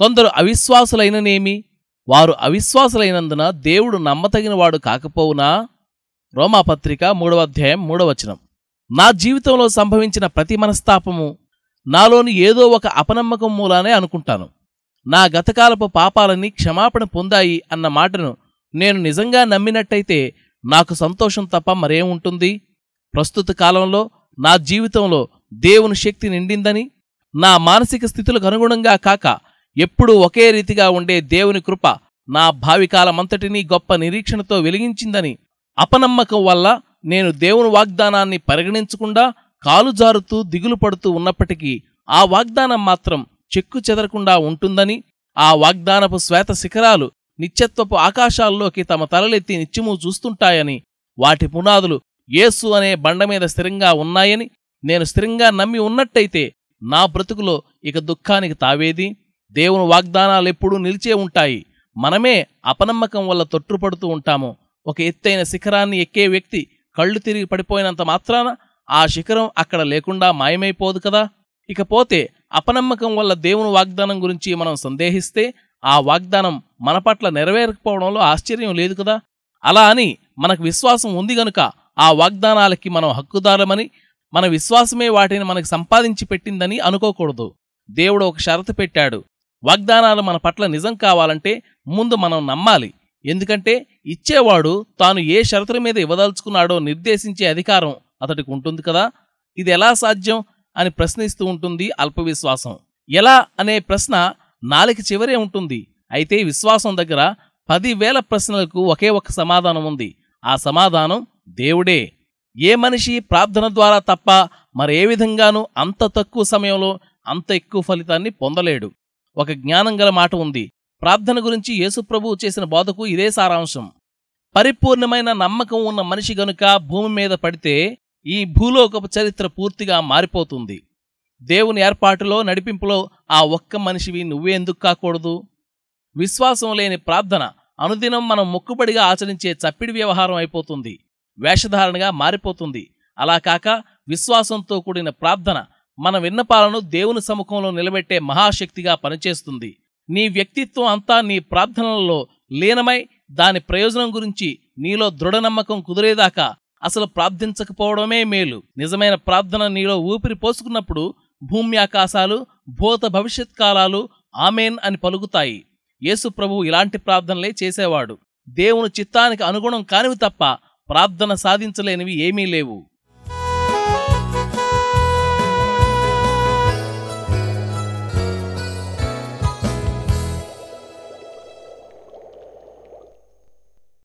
కొందరు అవిశ్వాసులైననేమి? వారు అవిశ్వాసులైనందున దేవుడు నమ్మతగినవాడు కాకపోవునా? రోమాపత్రిక మూడవ అధ్యాయం మూడవచనం నా జీవితంలో సంభవించిన ప్రతి మనస్తాపము నాలోని ఏదో ఒక అపనమ్మకం మూలానే అనుకుంటాను. నా గతకాలపు పాపాలన్నీ క్షమాపణ పొందాయి అన్న మాటను నేను నిజంగా నమ్మినట్టయితే నాకు సంతోషం తప్ప మరేముంటుంది ప్రస్తుత కాలంలో నా జీవితంలో దేవుని శక్తి నిండిందని నా మానసిక స్థితులకు అనుగుణంగా కాక ఎప్పుడూ ఒకే రీతిగా ఉండే దేవుని కృప నా భావికాలమంతటినీ గొప్ప నిరీక్షణతో వెలిగించిందని అపనమ్మకం వల్ల నేను దేవుని వాగ్దానాన్ని పరిగణించకుండా కాలు జారుతూ దిగులు పడుతూ ఉన్నప్పటికీ ఆ వాగ్దానం మాత్రం చెక్కు చెదరకుండా ఉంటుందని ఆ వాగ్దానపు శ్వేత శిఖరాలు నిత్యత్వపు ఆకాశాల్లోకి తమ తలలెత్తి నిత్యము చూస్తుంటాయని వాటి పునాదులు యేసు అనే బండ మీద స్థిరంగా ఉన్నాయని నేను స్థిరంగా నమ్మి ఉన్నట్టయితే నా బ్రతుకులో ఇక దుఃఖానికి తావేది? దేవుని వాగ్దానాలెప్పుడూ నిలిచే ఉంటాయి. మనమే అపనమ్మకం వల్ల తొట్టుపడుతూ ఉంటాము. ఒక ఎత్తైన శిఖరాన్ని ఎక్కే వ్యక్తి కళ్ళు తిరిగి పడిపోయినంత మాత్రాన ఆ శిఖరం అక్కడ లేకుండా మాయమైపోదు కదా? ఇకపోతే అపనమ్మకం వల్ల దేవుని వాగ్దానం గురించి మనం సందేహిస్తే ఆ వాగ్దానం మన పట్ల నెరవేరకపోవడంలో ఆశ్చర్యం లేదు కదా? అలా అని మనకు విశ్వాసం ఉంది గనుక ఆ వాగ్దానాలకి మనం హక్కుదారమని మన విశ్వాసమే వాటిని మనకు సంపాదించి పెట్టిందని అనుకోకూడదు. దేవుడు ఒక షరతు పెట్టాడు. వాగ్దానాలు మన పట్ల నిజం కావాలంటే ముందు మనం నమ్మాలి. ఎందుకంటే ఇచ్చేవాడు తాను ఏ షరతుల మీద ఇవ్వదలుచుకున్నాడో నిర్దేశించే అధికారం అతడికి ఉంటుంది కదా. ఇది ఎలా సాధ్యం అని ప్రశ్నిస్తూ ఉంటుంది అల్పవిశ్వాసం. ఎలా అనే ప్రశ్న నాలుగు చివరే ఉంటుంది. అయితే విశ్వాసం దగ్గర పదివేల ప్రశ్నలకు ఒకే ఒక సమాధానం ఉంది. ఆ సమాధానం దేవుడే. ఏ మనిషి ప్రార్థన ద్వారా తప్ప మరే విధంగానూ అంత తక్కువ సమయంలో అంత ఎక్కువ ఫలితాన్ని పొందలేడు. ఒక జ్ఞానం గల మాట ఉంది. ప్రార్థన గురించి యేసుప్రభువు చేసిన బోధకు ఇదే సారాంశం. పరిపూర్ణమైన నమ్మకం ఉన్న మనిషి గనుక భూమి మీద పడితే ఈ భూలోకపు చరిత్ర పూర్తిగా మారిపోతుంది. దేవుని ఏర్పాటులో నడిపింపులో ఆ ఒక్క మనిషివి నువ్వే ఎందుకు కాకూడదు? విశ్వాసం లేని ప్రార్థన అనుదినం మనం మొక్కుబడిగా ఆచరించే చప్పిడి వ్యవహారం అయిపోతుంది. వేషధారణగా మారిపోతుంది. అలా కాక విశ్వాసంతో కూడిన ప్రార్థన మన విన్నపాలను దేవుని సముఖంలో నిలబెట్టే మహాశక్తిగా పనిచేస్తుంది. నీ వ్యక్తిత్వం అంతా నీ ప్రార్థనలలో లీనమై దాని ప్రయోజనం గురించి నీలో దృఢ నమ్మకం కుదిరేదాకా అసలు ప్రార్థించకపోవడమే మేలు. నిజమైన ప్రార్థన నీలో ఊపిరి పోసుకున్నప్పుడు భూమి ఆకాశాలు భూత భవిష్యత్ కాలాలు ఆమెన్ అని పలుకుతాయి. యేసు ప్రభు ఇలాంటి ప్రార్థనలే చేసేవాడు. దేవుని చిత్తానికి అనుగుణం కానివి తప్ప ప్రార్థన సాధించలేనివి ఏమీ లేవు.